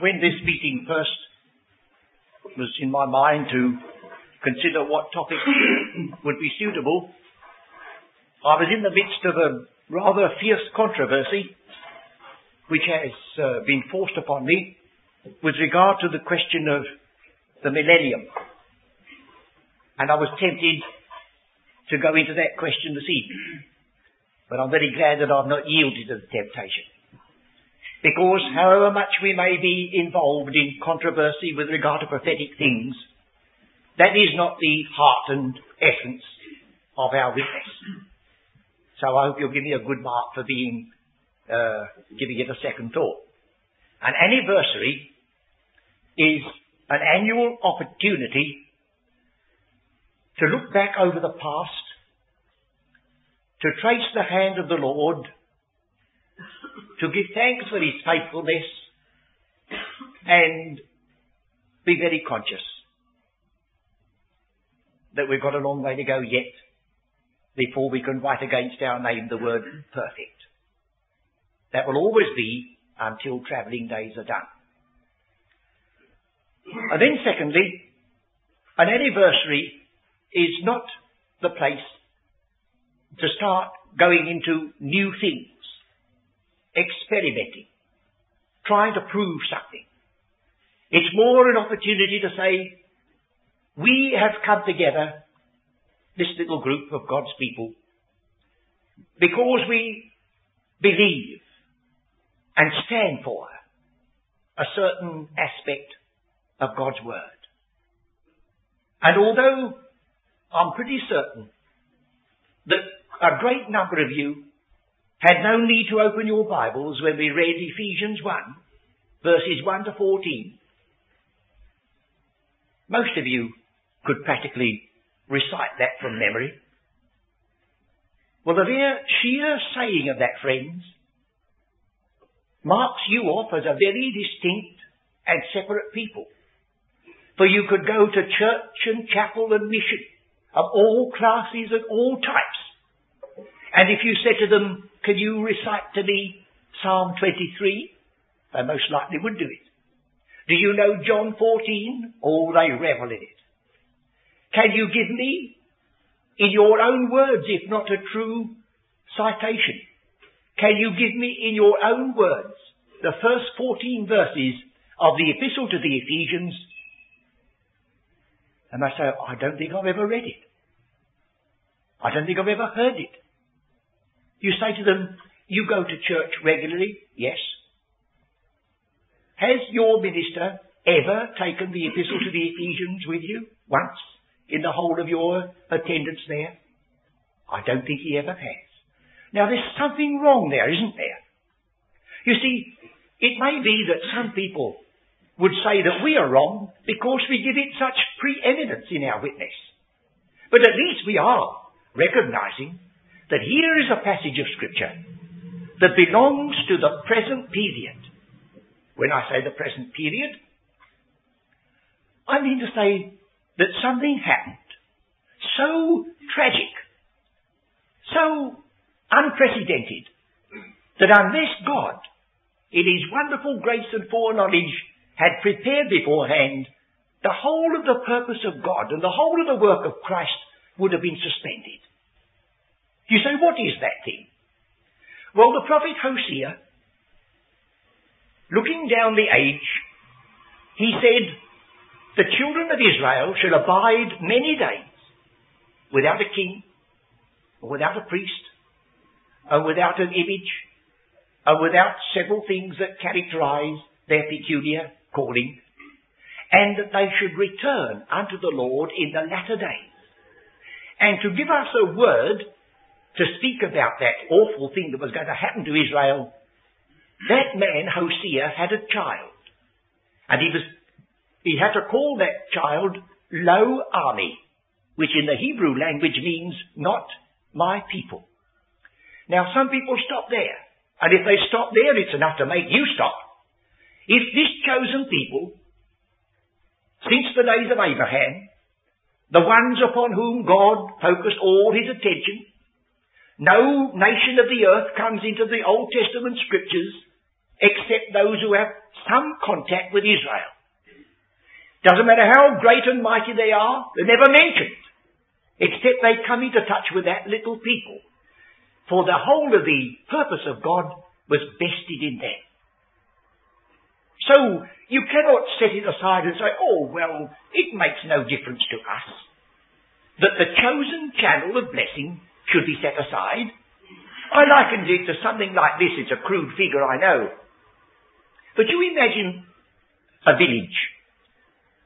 when this meeting first was in my mind to consider what topic would be suitable, I was in the midst of a rather fierce controversy which has uh, been forced upon me with regard to the question of the millennium. And I was tempted to go into that question this evening. But I'm very glad that I've not yielded to the temptation. Because however much we may be involved in controversy with regard to prophetic things, that is not the heart and essence of our witness. So I hope you'll give me a good mark for being, uh, giving it a second thought. An anniversary is an annual opportunity to look back over the past, to trace the hand of the Lord, to give thanks for His faithfulness, and be very conscious that we've got a long way to go yet before we can write against our name the word perfect. That will always be until travelling days are done. And then secondly, an anniversary is not the place to start going into new things, experimenting, trying to prove something. It's more an opportunity to say, we have come together, this little group of God's people, because we believe and stand for a certain aspect of God's Word. And although I'm pretty certain that a great number of you had no need to open your Bibles when we read Ephesians 1, verses 1 to 14. Most of you could practically recite that from memory. Well, the mere sheer saying of that, friends, marks you off as a very distinct and separate people. For you could go to church and chapel and mission of all classes and all types. And if you said to them, can you recite to me Psalm 23? They most likely would do it. Do you know John 14? Oh, they revel in it. Can you give me, in your own words, if not a true citation, can you give me in your own words the first 14 verses of the epistle to the Ephesians and they say, I don't think I've ever read it. I don't think I've ever heard it. You say to them, you go to church regularly? Yes. Has your minister ever taken the epistle to the Ephesians with you? Once? In the whole of your attendance there? I don't think he ever has. Now there's something wrong there, isn't there? You see, it may be that some people would say that we are wrong because we give it such preeminence in our witness. But at least we are recognizing that here is a passage of scripture that belongs to the present period. When I say the present period, I mean to say that something happened so tragic, so unprecedented, that unless God, in His wonderful grace and foreknowledge, had prepared beforehand, the whole of the purpose of God and the whole of the work of Christ would have been suspended. You say, what is that thing? Well, the prophet Hosea, looking down the age, he said, the children of Israel shall abide many days without a king, or without a priest, and without an image, and without several things that characterize their peculiar calling, and that they should return unto the Lord in the latter days. And to give us a word to speak about that awful thing that was going to happen to Israel, that man, Hosea, had a child. And he was, he had to call that child Lo Ami, which in the Hebrew language means not my people. Now some people stop there. And if they stop there, it's enough to make you stop. If this chosen people, since the days of Abraham, the ones upon whom God focused all his attention, no nation of the earth comes into the Old Testament scriptures except those who have some contact with Israel. Doesn't matter how great and mighty they are, they're never mentioned. Except they come into touch with that little people. For the whole of the purpose of God was vested in them. So you cannot set it aside and say, oh, well, it makes no difference to us that the chosen channel of blessing should be set aside. I likened it to something like this. It's a crude figure, I know. But you imagine a village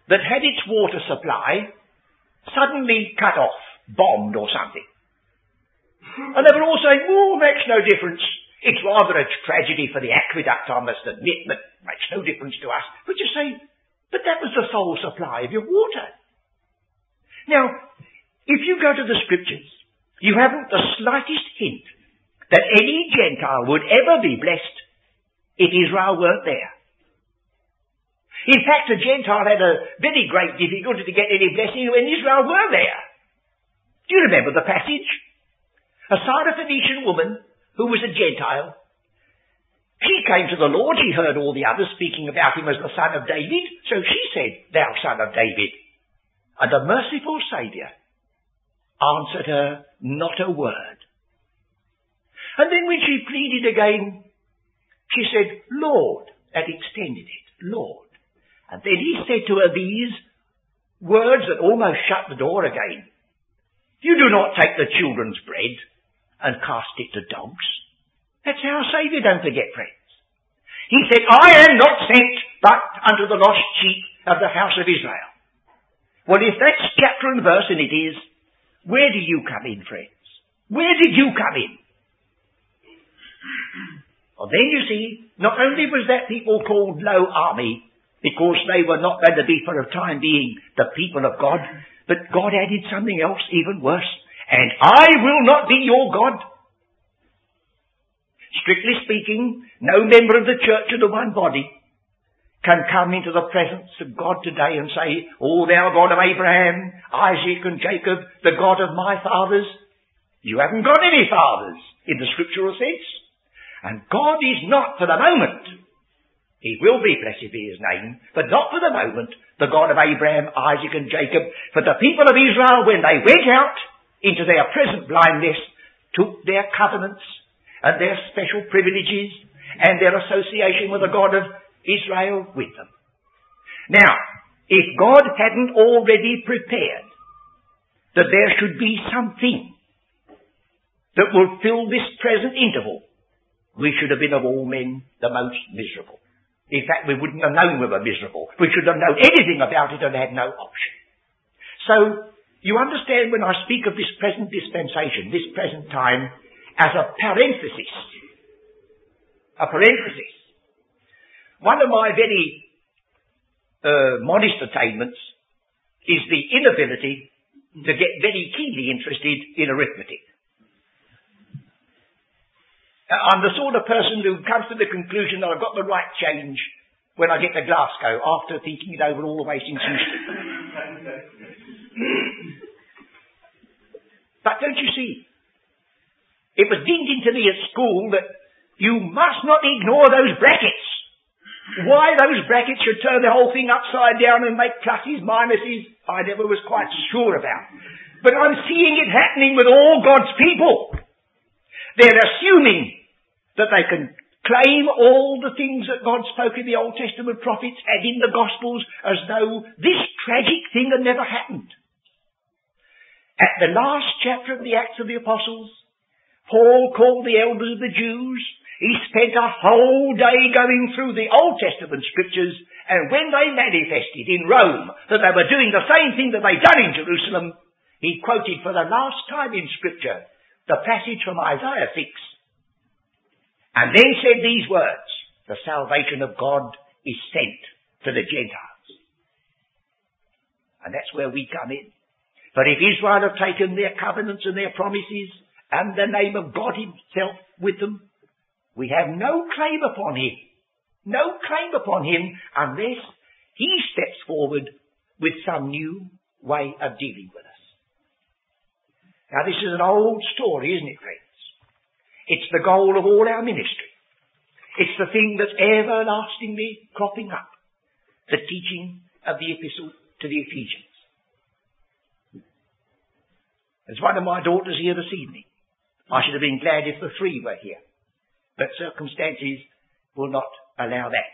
that had its water supply suddenly cut off, bombed or something. And they were all saying, oh, makes no difference. It's rather a tragedy for the aqueduct, I must admit, but makes no difference to us. But you say, but that was the sole supply of your water. Now, if you go to the scriptures, you haven't the slightest hint that any Gentile would ever be blessed if Israel weren't there. In fact, the Gentile had a very great difficulty to get any blessing when Israel were there. Do you remember the passage? A Syrophoenician woman who was a Gentile. She came to the Lord, she heard all the others speaking about him as the son of David, so she said, Thou son of David. And a merciful Saviour answered her not a word. And then when she pleaded again, she said, Lord, and extended it, Lord. And then he said to her these words that almost shut the door again. You do not take the children's bread and cast it to dogs. That's our Saviour, don't forget, friends. He said, I am not sent but unto the lost sheep of the house of Israel. Well, if that's chapter and verse, and it is, where do you come in, friends? Where did you come in? Well, then you see, not only was that people called Lo-Ammi, because they were not going to be for a time being the people of God, but God added something else even worse and I will not be your God. Strictly speaking, no member of the church of the one body can come into the presence of God today and say, O thou God of Abraham, Isaac and Jacob, the God of my fathers. You haven't got any fathers in the scriptural sense. And God is not for the moment. He will be, blessed be his name, but not for the moment, the God of Abraham, Isaac and Jacob. For the people of Israel, when they went out, into their present blindness, took their covenants and their special privileges and their association with the God of Israel with them. Now, if God hadn't already prepared that there should be something that will fill this present interval, we should have been of all men the most miserable. In fact, we wouldn't have known we were miserable. We should have known anything about it and had no option. So, you understand when I speak of this present dispensation, this present time, as a parenthesis. A parenthesis. One of my very uh, modest attainments is the inability to get very keenly interested in arithmetic. Uh, I'm the sort of person who comes to the conclusion that I've got the right change when I get to Glasgow after thinking it over all the way since Euston. but don't you see? It was dinned into me at school that you must not ignore those brackets. Why those brackets should turn the whole thing upside down and make pluses, minuses, I never was quite sure about. But I'm seeing it happening with all God's people. They're assuming that they can claim all the things that God spoke in the Old Testament prophets and in the Gospels as though this tragic thing had never happened. At the last chapter of the Acts of the Apostles, Paul called the elders of the Jews. He spent a whole day going through the Old Testament scriptures, and when they manifested in Rome that they were doing the same thing that they'd done in Jerusalem, he quoted for the last time in scripture the passage from Isaiah 6. And then said these words, the salvation of God is sent to the Gentiles. And that's where we come in. But if Israel have taken their covenants and their promises and the name of God himself with them, we have no claim upon him. No claim upon him unless he steps forward with some new way of dealing with us. Now this is an old story, isn't it, friends? It's the goal of all our ministry. It's the thing that's everlastingly cropping up. The teaching of the epistle to the Ephesians. There's one of my daughters here this evening. I should have been glad if the three were here. But circumstances will not allow that.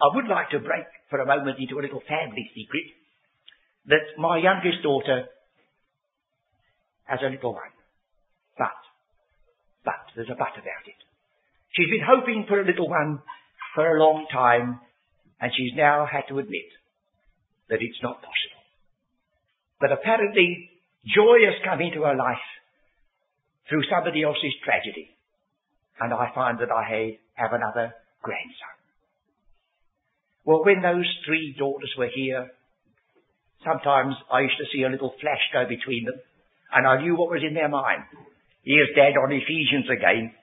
I would like to break for a moment into a little family secret that my youngest daughter has a little one. But, but, there's a but about it. She's been hoping for a little one for a long time, and she's now had to admit that it's not possible. But apparently, joy has come into her life through somebody else's tragedy. And I find that I have another grandson. Well, when those three daughters were here, sometimes I used to see a little flash go between them, and I knew what was in their mind. Here's Dad on Ephesians again.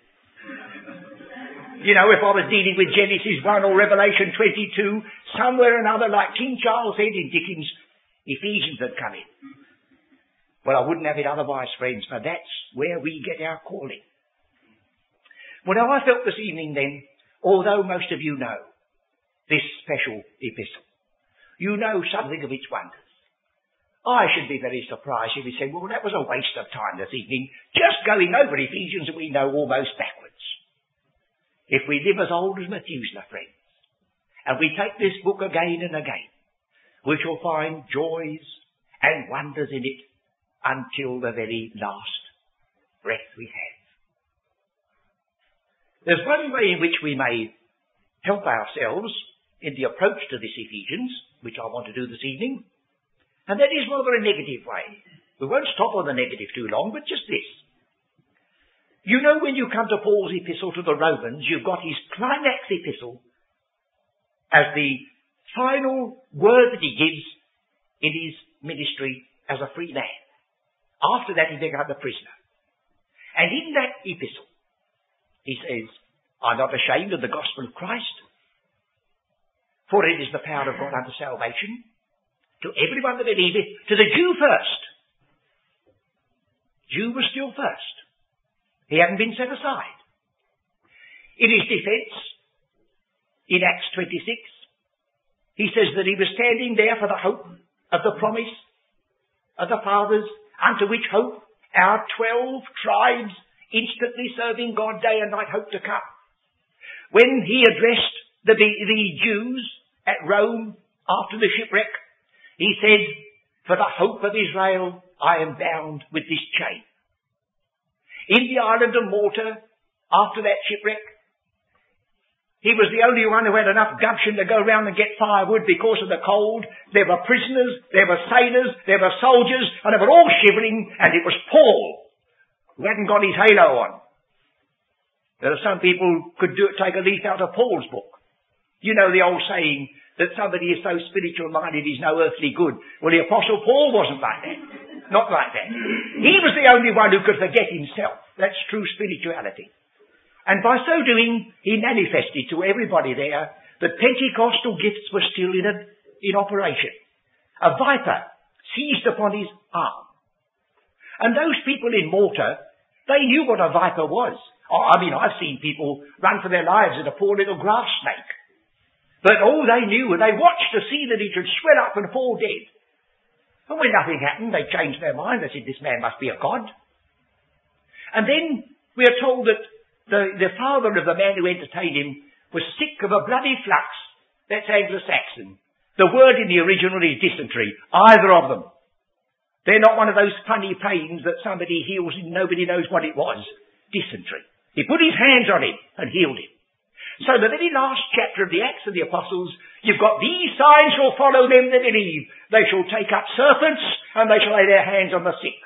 You know, if I was dealing with Genesis 1 or Revelation 22, somewhere or another, like King Charles said in Dickens, Ephesians had come in. Well, I wouldn't have it otherwise, friends, for that's where we get our calling. Well, now I felt this evening then, although most of you know, this special epistle. You know something of its wonders. I should be very surprised if you said, well, that was a waste of time this evening, just going over Ephesians that we know almost backwards. If we live as old as Methuselah, friends, and we take this book again and again, we shall find joys and wonders in it until the very last breath we have. There's one way in which we may help ourselves in the approach to this Ephesians, which I want to do this evening. And that is rather a negative way. We won't stop on the negative too long, but just this. You know when you come to Paul's epistle to the Romans, you've got his climax epistle as the final word that he gives in his ministry as a free man. After that he becomes a prisoner. And in that epistle, he says, I'm not ashamed of the gospel of Christ, for it is the power of God unto salvation to everyone that believeth, to the Jew first. Jew was still first. He hadn't been set aside. In his defense, in Acts 26, he says that he was standing there for the hope of the promise of the fathers, unto which hope our twelve tribes instantly serving God day and night hope to come. When he addressed the, the Jews at Rome after the shipwreck, he said, For the hope of Israel, I am bound with this chain. In the island of Malta, after that shipwreck, he was the only one who had enough gumption to go around and get firewood because of the cold. There were prisoners, there were sailors, there were soldiers, and they were all shivering, and it was Paul who hadn't got his halo on. There are some people who could do, take a leaf out of Paul's book. You know the old saying that somebody is so spiritual minded he's no earthly good. Well, the Apostle Paul wasn't like that. Not like that. He was the only one who could forget himself. That's true spirituality. And by so doing, he manifested to everybody there that Pentecostal gifts were still in, a, in operation. A viper seized upon his arm. And those people in Malta, they knew what a viper was. Oh, I mean, I've seen people run for their lives at a poor little grass snake. But all they knew, and they watched to see that he should swell up and fall dead. And when nothing happened, they changed their mind. They said, this man must be a god. And then we are told that the, the father of the man who entertained him was sick of a bloody flux. That's Anglo-Saxon. The word in the original is dysentery. Either of them. They're not one of those funny pains that somebody heals and nobody knows what it was. Dysentery. He put his hands on him and healed him. So the very last chapter of the Acts of the Apostles, you've got these signs shall follow them that believe. They shall take up serpents and they shall lay their hands on the sick.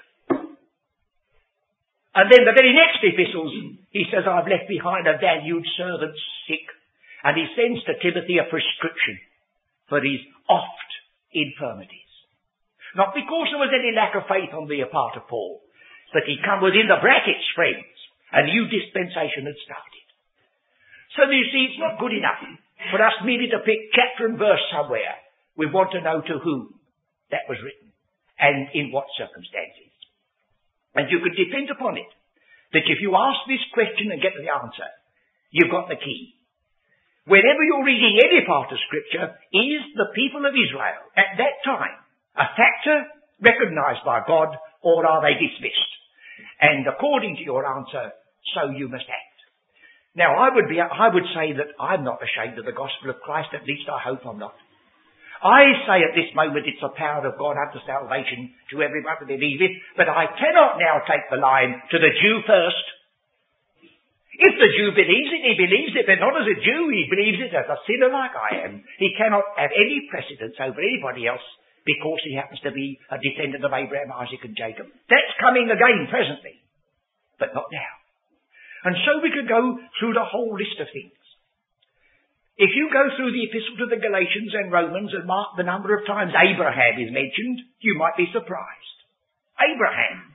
And then the very next epistles, he says, I've left behind a valued servant sick. And he sends to Timothy a prescription for his oft infirmities. Not because there was any lack of faith on the part of Paul, but he come within the brackets, friends. A new dispensation had started. So you see, it's not good enough for us merely to pick chapter and verse somewhere. We want to know to whom that was written and in what circumstances. And you can depend upon it that if you ask this question and get the answer, you've got the key. Whenever you're reading any part of Scripture, is the people of Israel at that time a factor recognized by God or are they dismissed? And according to your answer, so you must act. Now I would be, I would say that I'm not ashamed of the gospel of Christ, at least I hope I'm not. I say at this moment it's the power of God unto salvation to everyone that believeth, but I cannot now take the line to the Jew first. If the Jew believes it, he believes it, but not as a Jew, he believes it as a sinner like I am. He cannot have any precedence over anybody else because he happens to be a descendant of Abraham, Isaac and Jacob. That's coming again presently, but not now. And so we could go through the whole list of things. If you go through the epistle to the Galatians and Romans and mark the number of times Abraham is mentioned, you might be surprised. Abraham.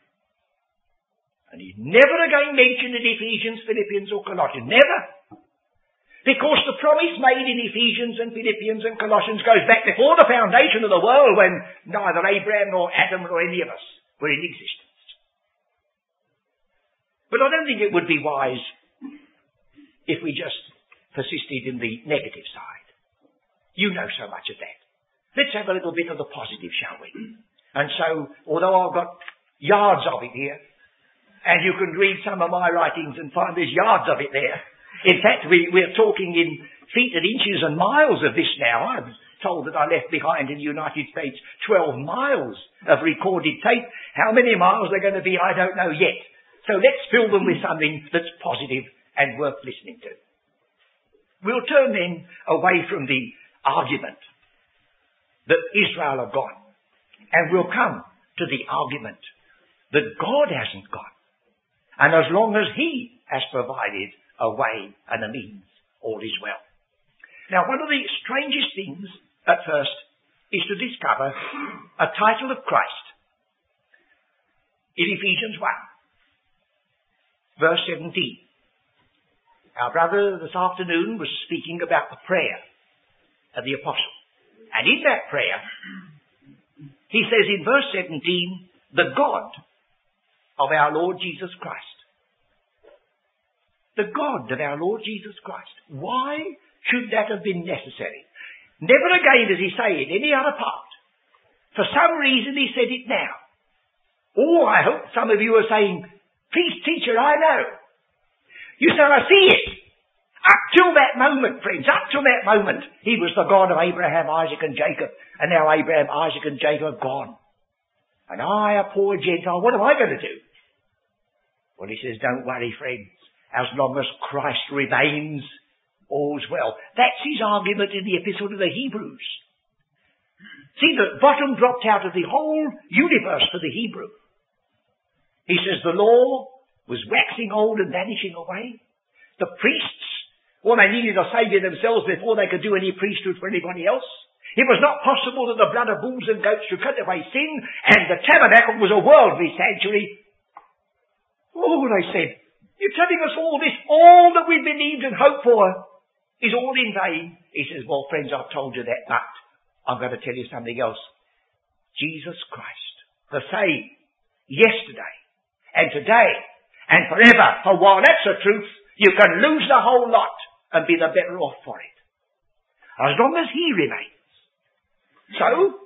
And he's never again mentioned in Ephesians, Philippians or Colossians. Never. Because the promise made in Ephesians and Philippians and Colossians goes back before the foundation of the world when neither Abraham nor Adam nor any of us were in existence. But I don't think it would be wise if we just persisted in the negative side. You know so much of that. Let's have a little bit of the positive, shall we? And so, although I've got yards of it here, and you can read some of my writings and find there's yards of it there. In fact, we, we're talking in feet and inches and miles of this now. I'm told that I left behind in the United States 12 miles of recorded tape. How many miles they're going to be, I don't know yet. So let's fill them with something that's positive and worth listening to. We'll turn then away from the argument that Israel have gone and we'll come to the argument that God hasn't gone. And as long as He has provided a way and a means, all is well. Now, one of the strangest things at first is to discover a title of Christ in Ephesians 1, verse 17. Our brother this afternoon was speaking about the prayer of the apostle. And in that prayer, he says in verse 17, the God of our Lord Jesus Christ. The God of our Lord Jesus Christ. Why should that have been necessary? Never again does he say it any other part. For some reason he said it now. Oh, I hope some of you are saying, please teacher, I know. You say, I see it. Up till that moment, friends, up till that moment, he was the God of Abraham, Isaac and Jacob. And now Abraham, Isaac and Jacob are gone. And I, a poor Gentile, what am I going to do? Well, he says, don't worry, friends. As long as Christ remains, all's well. That's his argument in the epistle to the Hebrews. See, the bottom dropped out of the whole universe for the Hebrew. He says the law was waxing old and vanishing away. The priests, well, they needed a saviour themselves before they could do any priesthood for anybody else. It was not possible that the blood of bulls and goats should cut away sin, and the tabernacle was a worldly sanctuary. Oh, they said, you're telling us all this, all that we believed and hoped for is all in vain. He says, well, friends, I've told you that, but I'm going to tell you something else. Jesus Christ, the same, yesterday and today and forever. For while that's the truth, you can lose the whole lot and be the better off for it. As long as He remains. So,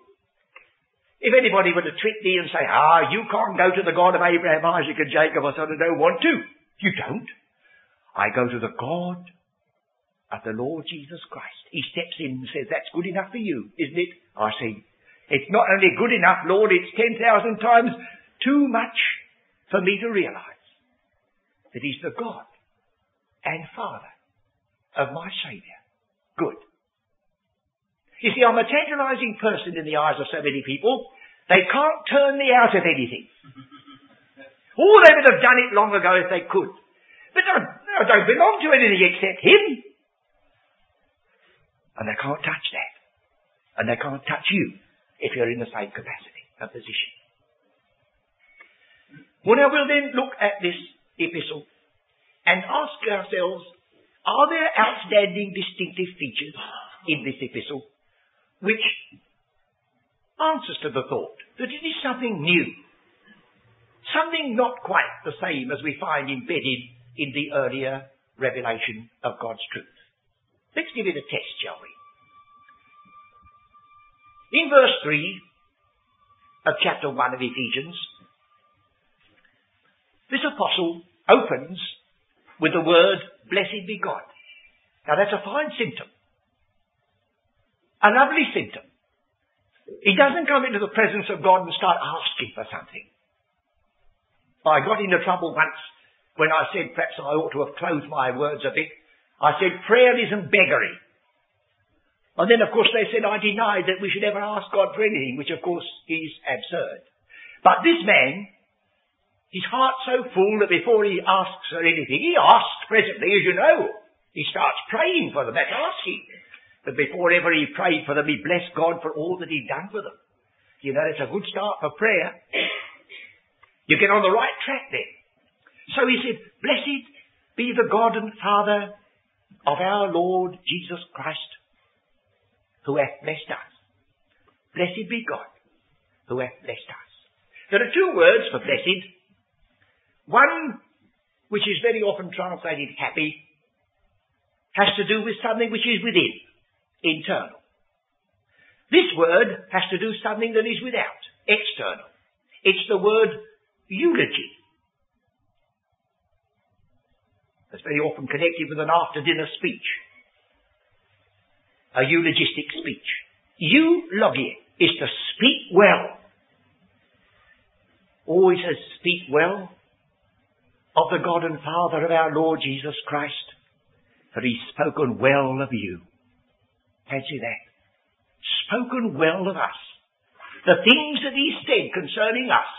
if anybody were to trick me and say, ah, you can't go to the God of Abraham, Isaac and Jacob, I said, I don't want to. You don't. I go to the God of the Lord Jesus Christ. He steps in and says, that's good enough for you, isn't it? I say, it's not only good enough, Lord, it's 10,000 times too much for me to realize that he's the God and Father of my Saviour. Good. You see, I'm a tantalizing person in the eyes of so many people. They can't turn me out of anything. Oh, they would have done it long ago if they could. But I don't belong to anything except Him. And they can't touch that. And they can't touch you if you're in the same capacity and position. Well, now we'll then look at this epistle and ask ourselves, are there outstanding distinctive features in this epistle which answers to the thought that it is something new, something not quite the same as we find embedded in the earlier revelation of God's truth. Let's give it a test, shall we? In verse 3 of chapter 1 of Ephesians, this apostle opens with the word, blessed be God. Now that's a fine symptom. A lovely symptom. He doesn't come into the presence of God and start asking for something. I got into trouble once when I said perhaps I ought to have closed my words a bit. I said prayer isn't beggary. And then of course they said I denied that we should ever ask God for anything, which of course is absurd. But this man, his heart's so full that before he asks for anything, he asks presently, as you know. He starts praying for them, that's asking. But before ever he prayed for them, he blessed God for all that he'd done for them. You know, it's a good start for prayer. You get on the right track then. So he said, Blessed be the God and Father of our Lord Jesus Christ, who hath blessed us. Blessed be God, who hath blessed us. There are two words for blessed. One, which is very often translated happy, has to do with something which is within, internal. This word has to do something that is without, external. It's the word eulogy. That's very often connected with an after dinner speech. A eulogistic speech. Eulogia is to speak well. Always says speak well of the God and Father of our Lord Jesus Christ, for he's spoken well of you. Fancy that. Spoken well of us. The things that he said concerning us,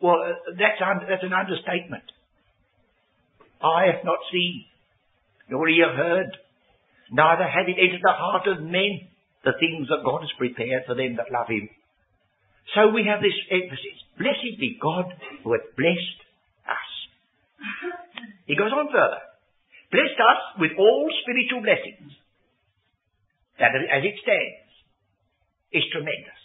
well, that's, that's an understatement. I have not seen, nor ear heard, neither have it entered the heart of men the things that God has prepared for them that love him. So we have this emphasis. Blessed be God who hath blessed us. He goes on further. Blessed us with all spiritual blessings. That as it stands is tremendous.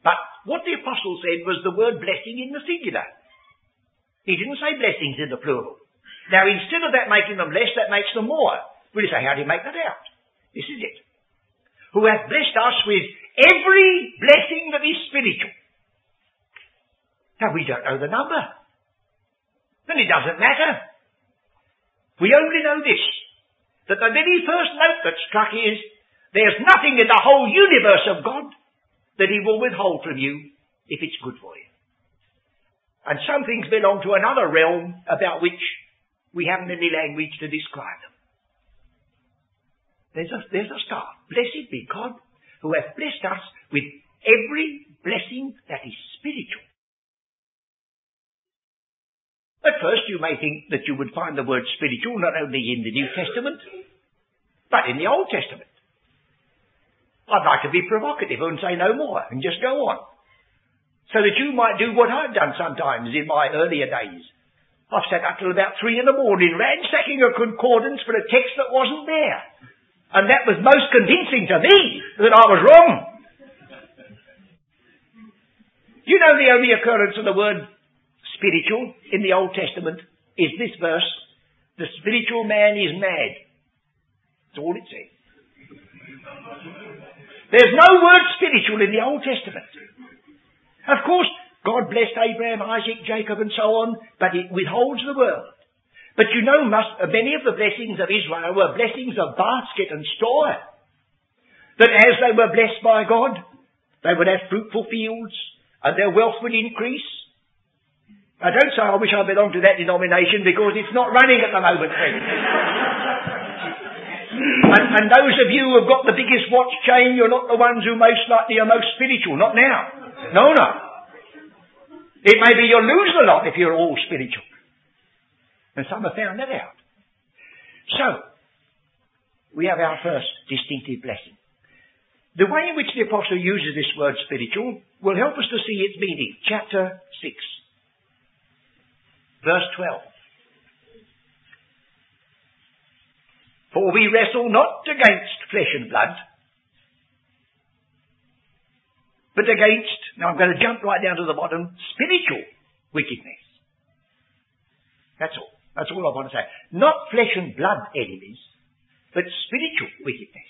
But what the apostle said was the word blessing in the singular. He didn't say blessings in the plural. Now, instead of that making them less, that makes them more. We say, how do you make that out? This is it. Who hath blessed us with every blessing that is spiritual. Now, we don't know the number. Then it doesn't matter. We only know this. That the very first note that struck is, there's nothing in the whole universe of God that he will withhold from you if it's good for you. And some things belong to another realm about which we haven't any language to describe them. There's a, there's a start. Blessed be God who hath blessed us with every blessing that is spiritual. At first you may think that you would find the word spiritual not only in the New Testament, but in the Old Testament. I'd like to be provocative and say no more and just go on so that you might do what I've done sometimes in my earlier days. I've sat up till about three in the morning ransacking a concordance for a text that wasn't there. And that was most convincing to me that I was wrong. You know the only occurrence of the word spiritual in the Old Testament is this verse, the spiritual man is mad. That's all it says. There's no word spiritual in the Old Testament. Of course, God blessed Abraham, Isaac, Jacob and so on, but it withholds the world. But you know, many of the blessings of Israel were blessings of basket and store. That as they were blessed by God, they would have fruitful fields and their wealth would increase. I don't say I wish I belonged to that denomination because it's not running at the moment, friends. And, and those of you who have got the biggest watch chain, you're not the ones who most likely are most spiritual, not now. No, no. It may be you'll lose a lot if you're all spiritual. And some have found that out. So, we have our first distinctive blessing. The way in which the apostle uses this word spiritual will help us to see its meaning. Chapter 6, verse 12. For we wrestle not against flesh and blood, but against, now I'm going to jump right down to the bottom, spiritual wickedness. That's all. That's all I want to say. Not flesh and blood enemies, but spiritual wickedness.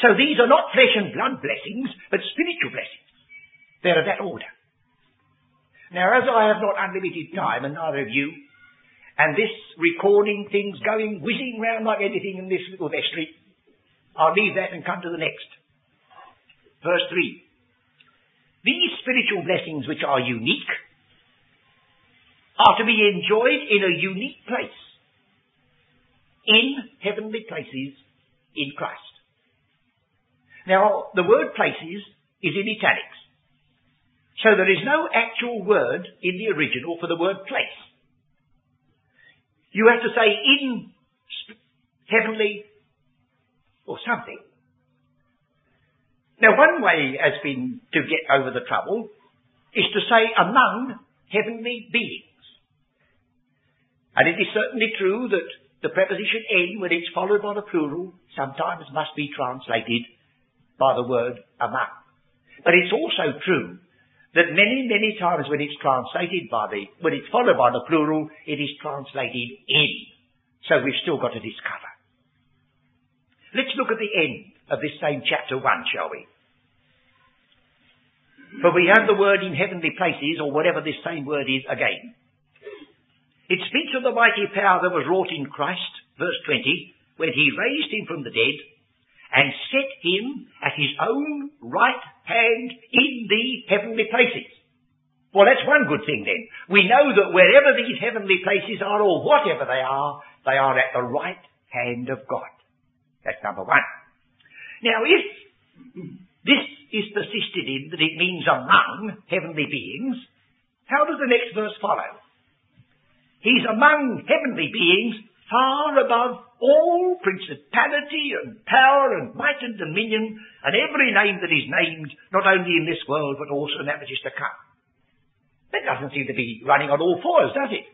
So these are not flesh and blood blessings, but spiritual blessings. They're of that order. Now, as I have not unlimited time, and neither have you, and this recording thing's going whizzing round like anything in this little vestry, I'll leave that and come to the next. Verse 3. These spiritual blessings which are unique are to be enjoyed in a unique place. In heavenly places in Christ. Now, the word places is in italics. So there is no actual word in the original for the word place. You have to say in heavenly or something. Now, one way has been to get over the trouble is to say among heavenly beings. And it is certainly true that the preposition in, when it's followed by the plural, sometimes must be translated by the word among. But it's also true that many, many times when it's translated by the, when it's followed by the plural, it is translated in. So we've still got to discover. Let's look at the end of this same chapter 1, shall we? For we have the word in heavenly places, or whatever this same word is again. It speaks of the mighty power that was wrought in Christ, verse 20, when he raised him from the dead and set him at his own right hand in the heavenly places. Well, that's one good thing then. We know that wherever these heavenly places are, or whatever they are, they are at the right hand of God. That's number one. Now, if this is persisted in that it means among heavenly beings, how does the next verse follow? He's among heavenly beings far above all principality and power and might and dominion and every name that is named, not only in this world but also in that which is to come. That doesn't seem to be running on all fours, does it?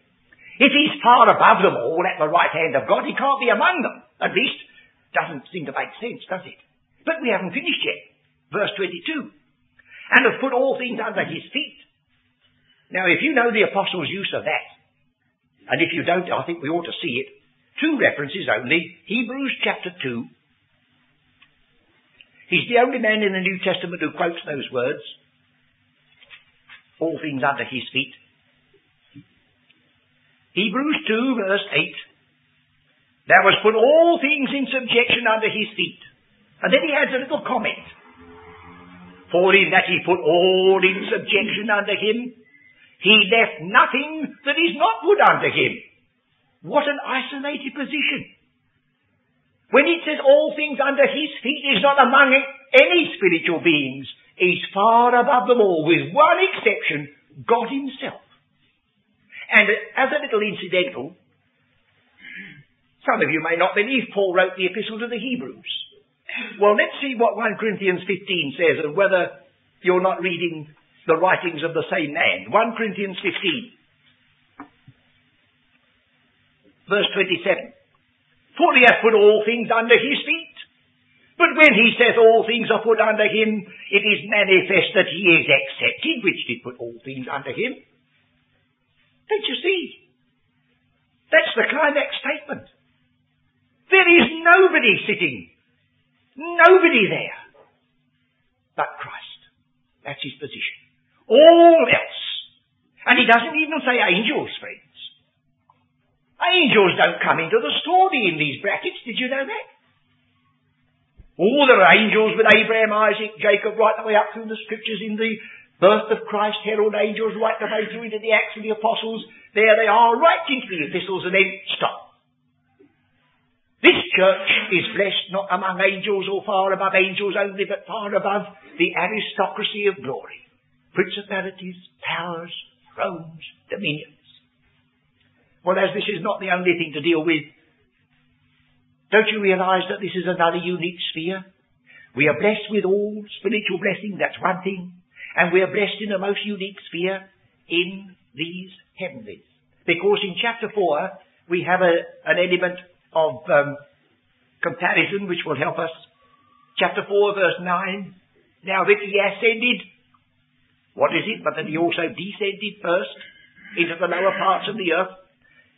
If he's far above them all at the right hand of God, he can't be among them. At least, doesn't seem to make sense, does it? But we haven't finished yet. Verse 22. And have put all things under his feet. Now, if you know the apostles' use of that, and if you don't, I think we ought to see it. Two references only. Hebrews chapter 2. He's the only man in the New Testament who quotes those words. All things under his feet. Hebrews 2 verse 8. There was put all things in subjection under his feet. And then he adds a little comment. For in that he put all in subjection under him, he left nothing that is not put under him. What an isolated position. When it says all things under his feet is not among any spiritual beings. He's far above them all, with one exception, God himself. And as a little incidental, some of you may not believe Paul wrote the epistle to the Hebrews. Well, let's see what 1 Corinthians 15 says and whether you're not reading the writings of the same man. 1 Corinthians 15. Verse 27. For he hath put all things under his feet. But when he says all things are put under him, it is manifest that he is accepted, which did put all things under him. Don't you see? That's the climax statement. There is nobody sitting, nobody there, but Christ. That's his position. All else. And he doesn't even say angels, friends. Angels don't come into the story in these brackets. Did you know that? All the angels with Abraham, Isaac, Jacob, right the way up through the scriptures in the birth of Christ, herald angels, right the way through into the Acts of the Apostles. There they are, right into the epistles, and then stop. This church is blessed not among angels or far above angels only, but far above the aristocracy of glory principalities, powers, thrones, dominions. Well, as this is not the only thing to deal with, don't you realize that this is another unique sphere? We are blessed with all spiritual blessings, that's one thing. And we are blessed in a most unique sphere in these heavenlies. Because in chapter 4, we have a, an element of um, comparison which will help us. Chapter 4, verse 9. Now that he ascended what is it but that he also descended first into the lower parts of the earth?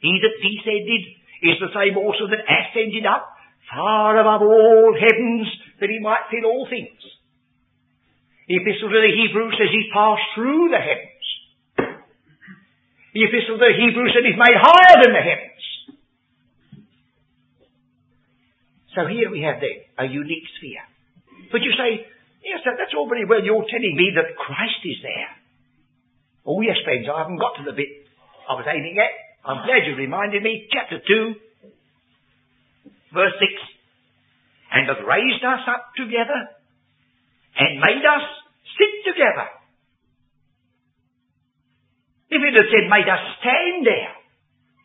He that descended is the same also that ascended up far above all heavens that he might fill all things. The epistle to the Hebrews says he passed through the heavens. The epistle to the Hebrews says he's made higher than the heavens. So here we have then a unique sphere. But you say, yes, that's all very well. You're telling me that Christ is there. Oh yes, friends, I haven't got to the bit I was aiming at. I'm glad you reminded me. Chapter 2, verse 6. And hath raised us up together and made us sit together. If it had said made us stand there,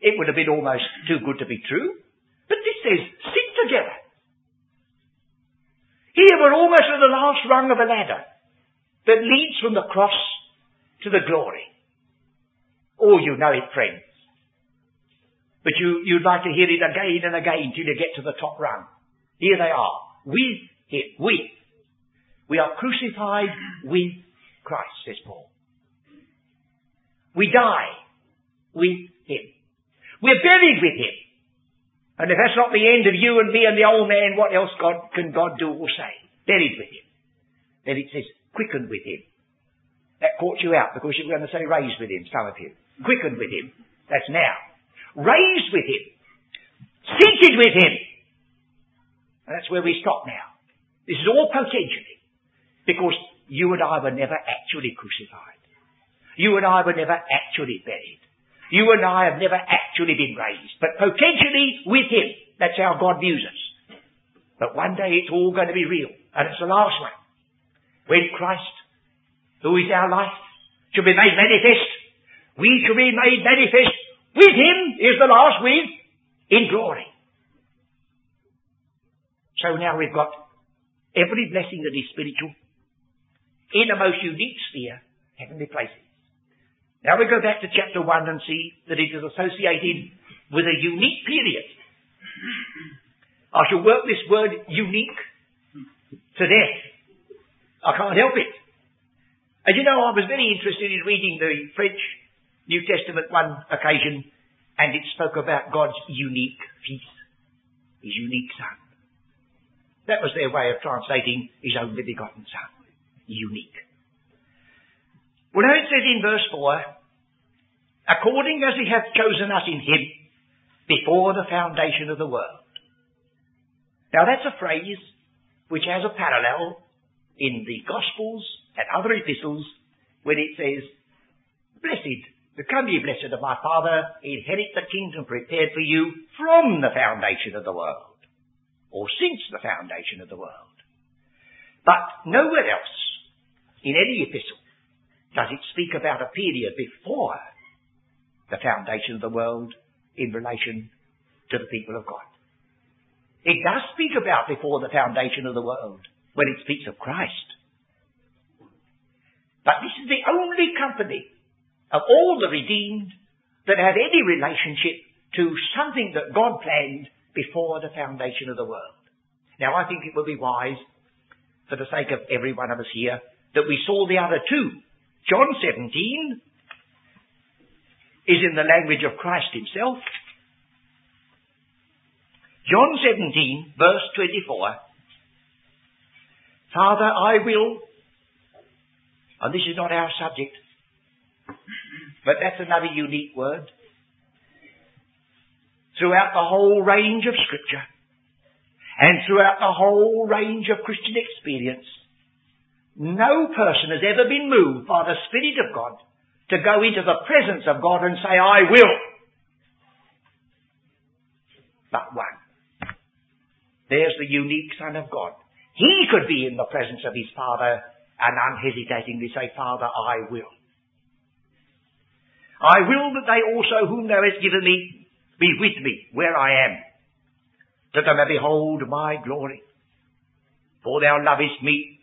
it would have been almost too good to be true. But this says sit together. Here we're almost at the last rung of a ladder that leads from the cross to the glory. Oh, you know it, friends. But you, you'd like to hear it again and again till you get to the top rung. Here they are. With Him. With. We are crucified with Christ, says Paul. We die with Him. We're buried with Him. And if that's not the end of you and me and the old man, what else God, can God do or say? Buried with Him. Then it says, quickened with Him. That caught you out because you were going to say raised with Him, some of you. Quickened with Him. That's now. Raised with Him. Seated with Him. And that's where we stop now. This is all potentially. Because you and I were never actually crucified. You and I were never actually buried. You and I have never actually been raised. But potentially with Him. That's how God views us. But one day it's all going to be real. And it's the last one. When Christ, who is our life, shall be made manifest, we shall be made manifest with Him is the last with in glory. So now we've got every blessing that is spiritual in a most unique sphere, heavenly places. Now we go back to chapter 1 and see that it is associated with a unique period. I shall work this word unique to death. I can't help it. And you know, I was very interested in reading the French New Testament one occasion, and it spoke about God's unique peace, His unique Son. That was their way of translating his only begotten son. Unique. Well now it says in verse 4, according as he hath chosen us in him before the foundation of the world. Now that's a phrase which has a parallel in the Gospels and other epistles when it says, Blessed, become ye blessed of my Father, inherit the kingdom prepared for you from the foundation of the world or since the foundation of the world. But nowhere else in any epistle does it speak about a period before the foundation of the world in relation to the people of God. It does speak about before the foundation of the world when it speaks of Christ. But this is the only company of all the redeemed that have any relationship to something that God planned before the foundation of the world. Now I think it would be wise, for the sake of every one of us here, that we saw the other two. John 17 is in the language of Christ himself. John 17, verse 24. Father, I will, and this is not our subject, but that's another unique word throughout the whole range of scripture and throughout the whole range of Christian experience, no person has ever been moved by the Spirit of God to go into the presence of God and say, I will. But one. There's the unique Son of God. He could be in the presence of his Father and unhesitatingly say, Father, I will. I will that they also whom thou hast given me be with me where I am, that they may behold my glory. For thou lovest me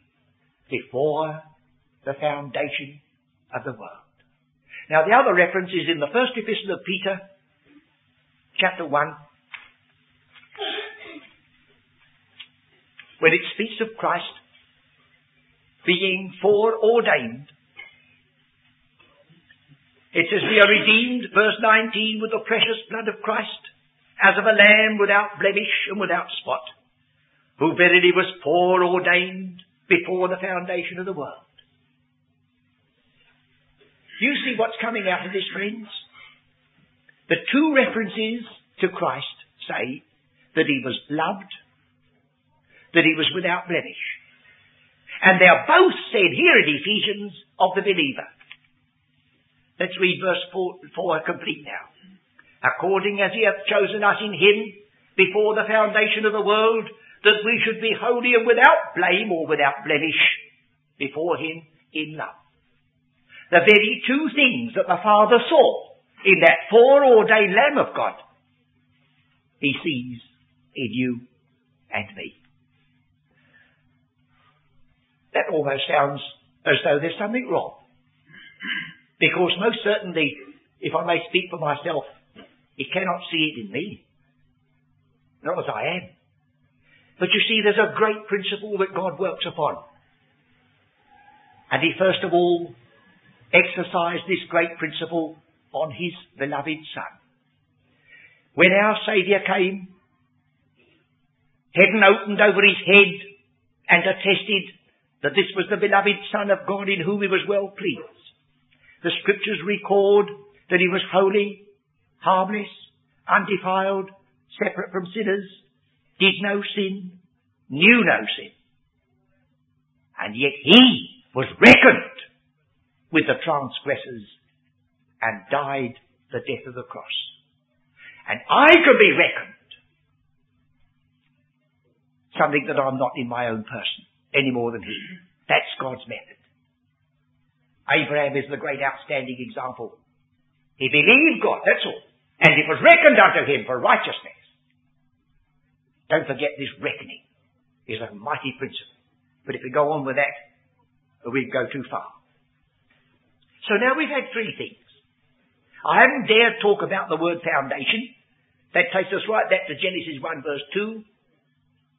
before the foundation of the world. Now the other reference is in the first epistle of Peter, chapter 1, when it speaks of Christ being foreordained It says we are redeemed, verse 19, with the precious blood of Christ, as of a lamb without blemish and without spot, who verily was foreordained before the foundation of the world. You see what's coming out of this, friends? The two references to Christ say that he was loved, that he was without blemish. And they're both said here in Ephesians of the believer. Let's read verse 4, 4 complete now. According as he hath chosen us in him before the foundation of the world, that we should be holy and without blame or without blemish before him in love. The very two things that the Father saw in that foreordained Lamb of God, he sees in you and me. That almost sounds as though there's something wrong. Because most certainly, if I may speak for myself, he cannot see it in me. Not as I am. But you see, there's a great principle that God works upon. And he first of all exercised this great principle on his beloved Son. When our Saviour came, heaven opened over his head and attested that this was the beloved Son of God in whom he was well pleased. The scriptures record that he was holy, harmless, undefiled, separate from sinners, did no sin, knew no sin. And yet he was reckoned with the transgressors and died the death of the cross. And I can be reckoned something that I'm not in my own person any more than he. That's God's method. Abraham is the great outstanding example. He believed God, that's all. And it was reckoned unto him for righteousness. Don't forget this reckoning is a mighty principle. But if we go on with that, we'd go too far. So now we've had three things. I haven't dared talk about the word foundation. That takes us right back to Genesis 1 verse 2,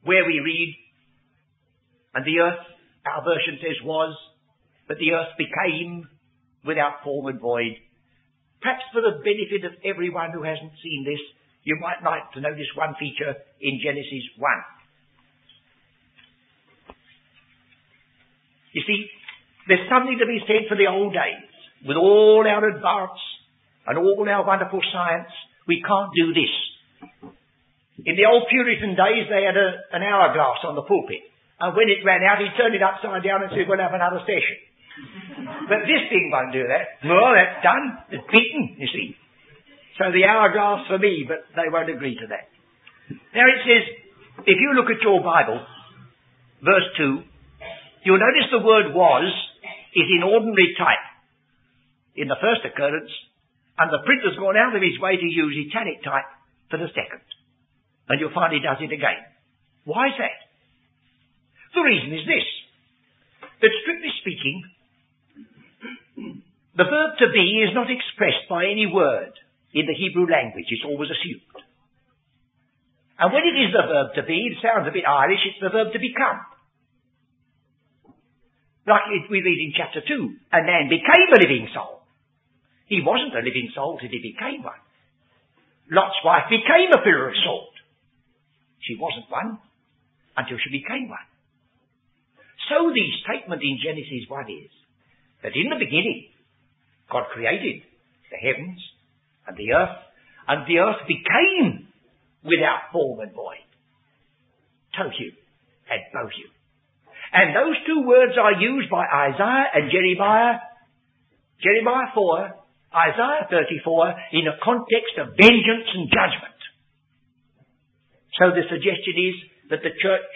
where we read, And the earth, our version says, was but the earth became without form and void. Perhaps for the benefit of everyone who hasn't seen this, you might like to notice one feature in Genesis 1. You see, there's something to be said for the old days. With all our advance and all our wonderful science, we can't do this. In the old Puritan days, they had a, an hourglass on the pulpit. And when it ran out, he'd turn it upside down and say, we'll have another session. But this thing won't do that. Well, that's done. It's beaten, you see. So the hourglass for me, but they won't agree to that. Now it says, if you look at your Bible, verse 2, you'll notice the word was is in ordinary type in the first occurrence, and the printer's gone out of his way to use italic type for the second. And you'll find he does it again. Why is that? The reason is this, that strictly speaking, the verb to be is not expressed by any word in the Hebrew language. It's always assumed. And when it is the verb to be, it sounds a bit Irish, it's the verb to become. Like we read in chapter 2, a man became a living soul. He wasn't a living soul till he became one. Lot's wife became a pillar of salt. She wasn't one until she became one. So the statement in Genesis 1 is that in the beginning, God created the heavens and the earth, and the earth became without form and void. Tohu and Bohu. And those two words are used by Isaiah and Jeremiah, Jeremiah 4, Isaiah 34, in a context of vengeance and judgment. So the suggestion is that the church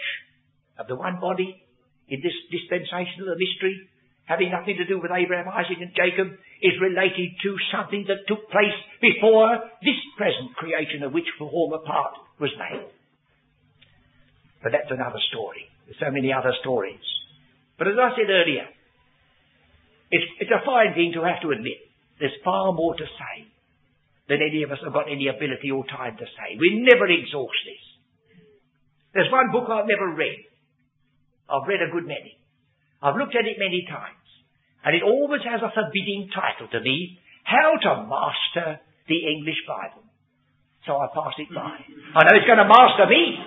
of the one body in this dispensation of the mystery having nothing to do with Abraham, Isaac and Jacob, is related to something that took place before this present creation of which the former part was made. But that's another story. There's so many other stories. But as I said earlier, it's, it's a fine thing to have to admit there's far more to say than any of us have got any ability or time to say. We never exhaust this. There's one book I've never read. I've read a good many. I've looked at it many times. And it always has a forbidding title to me, how to master the English Bible. So I pass it by. I know it's going to master me,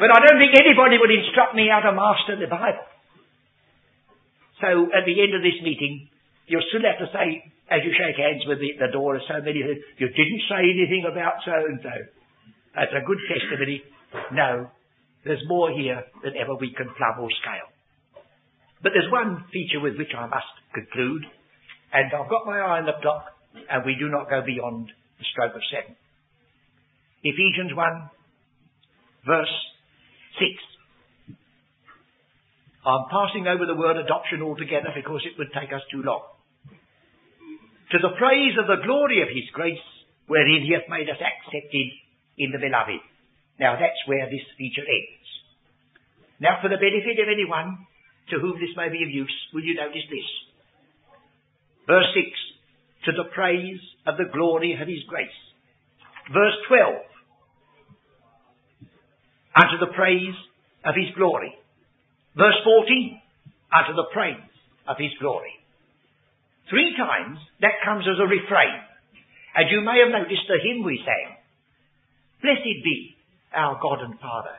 but I don't think anybody would instruct me how to master the Bible. So at the end of this meeting, you'll still have to say, as you shake hands with the, the door, so many who you didn't say anything about so and so. That's a good testimony. No, there's more here than ever we can plumb or scale. But there's one feature with which I must conclude, and I've got my eye on the clock, and we do not go beyond the stroke of seven. Ephesians 1, verse 6. I'm passing over the word adoption altogether because it would take us too long. To the praise of the glory of his grace, wherein he hath made us accepted in the beloved. Now that's where this feature ends. Now for the benefit of anyone to whom this may be of use, will you notice this? Verse 6, to the praise of the glory of his grace. Verse 12, unto the praise of his glory. Verse 14, unto the praise of his glory. Three times that comes as a refrain. And you may have noticed the hymn we sang. Blessed be our God and Father,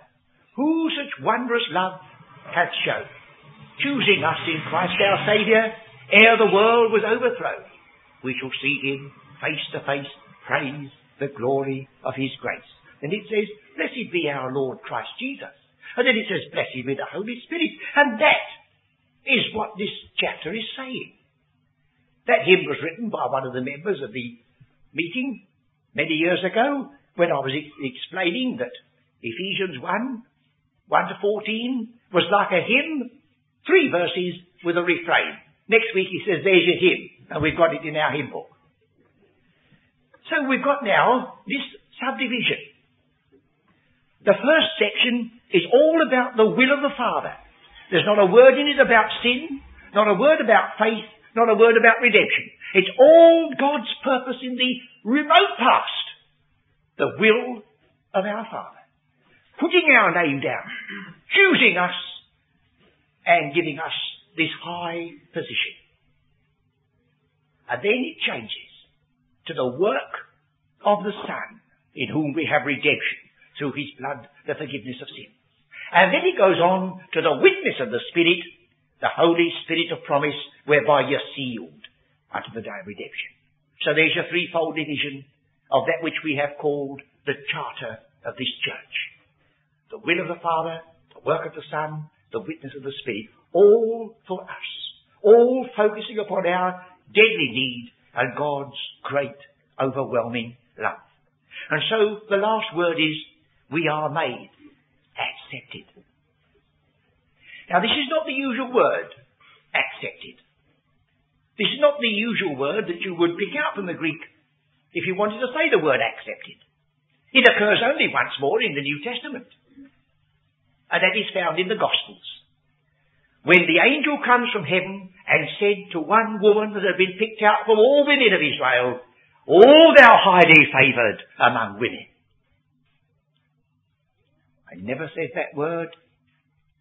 who such wondrous love hath shown, choosing us in Christ our Saviour, ere the world was overthrown. We shall see him face to face, praise the glory of his grace. And it says, Blessed be our Lord Christ Jesus. And then it says, Blessed be the Holy Spirit. And that is what this chapter is saying. That hymn was written by one of the members of the meeting many years ago when I was explaining that Ephesians 1, 1 to 14 was like a hymn, three verses with a refrain. Next week he says, there's your hymn, and we've got it in our hymn book. So we've got now this subdivision. The first section is all about the will of the Father. There's not a word in it about sin, not a word about faith, not a word about redemption. It's all God's purpose in the remote past. The will of our Father. Putting our name down, choosing us, and giving us this high position. And then it changes to the work of the Son, in whom we have redemption through his blood the forgiveness of sin. And then he goes on to the witness of the Spirit, the Holy Spirit of promise, whereby you're sealed unto the day of redemption. So there's your threefold division of that which we have called the charter of this church. The will of the Father, the work of the Son, the witness of the Spirit, all for us. All focusing upon our deadly need and God's great, overwhelming love. And so the last word is we are made accepted. Now this is not the usual word, accepted. This is not the usual word that you would pick out from the Greek if you wanted to say the word accepted. It occurs only once more in the New Testament. And that is found in the Gospels. When the angel comes from heaven and said to one woman that had been picked out from all women of Israel, O thou highly favoured among women. I never says that word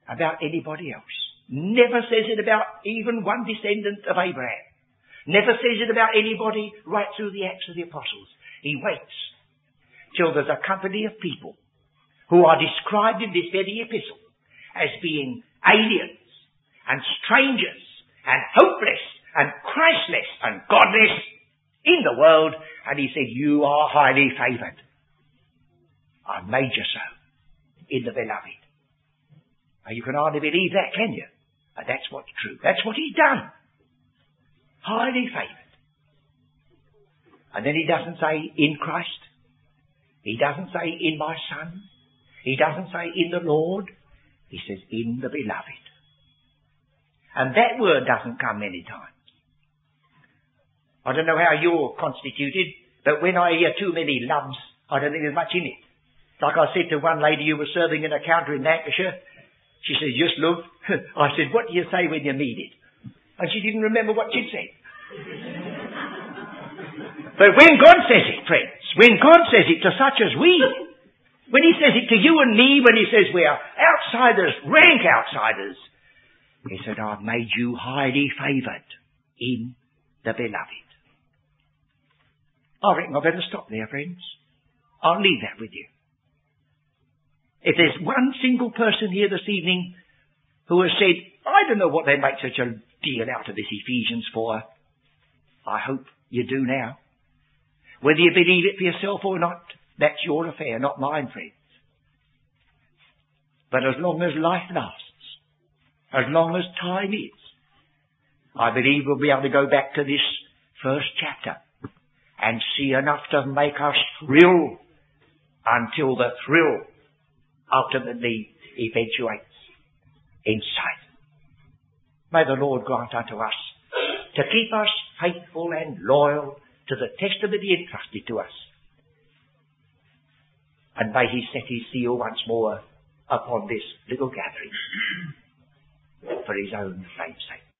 about anybody else. Never says it about even one descendant of Abraham. Never says it about anybody right through the Acts of the Apostles. He waits till there's a company of people who are described in this very epistle as being aliens and strangers and hopeless and Christless and godless in the world. And he said, you are highly favoured. I made you so in the beloved. Now you can hardly believe that, can you? And that's what's true. That's what he's done. Highly favoured. And then he doesn't say in Christ. He doesn't say in my son. He doesn't say in the Lord. He says in the beloved. And that word doesn't come many times. I don't know how you're constituted, but when I hear too many loves, I don't think there's much in it. Like I said to one lady who was serving in a counter in Lancashire, she said, just love. I said, what do you say when you meet it? And she didn't remember what she'd said. but when God says it, friends, when God says it to such as we, when He says it to you and me, when He says we are outsiders, rank outsiders, He said, I've made you highly favoured in the beloved. I reckon I'd better stop there, friends. I'll leave that with you. If there's one single person here this evening who has said, I don't know what they make such a deal out of this Ephesians 4, I hope you do now. Whether you believe it for yourself or not, that's your affair, not mine, friends. But as long as life lasts, as long as time is, I believe we'll be able to go back to this first chapter and see enough to make us thrill until the thrill ultimately eventuates in sight. May the Lord grant unto us to keep us faithful and loyal to the testimony entrusted to us. And may he set his seal once more upon this little gathering for his own name's sake.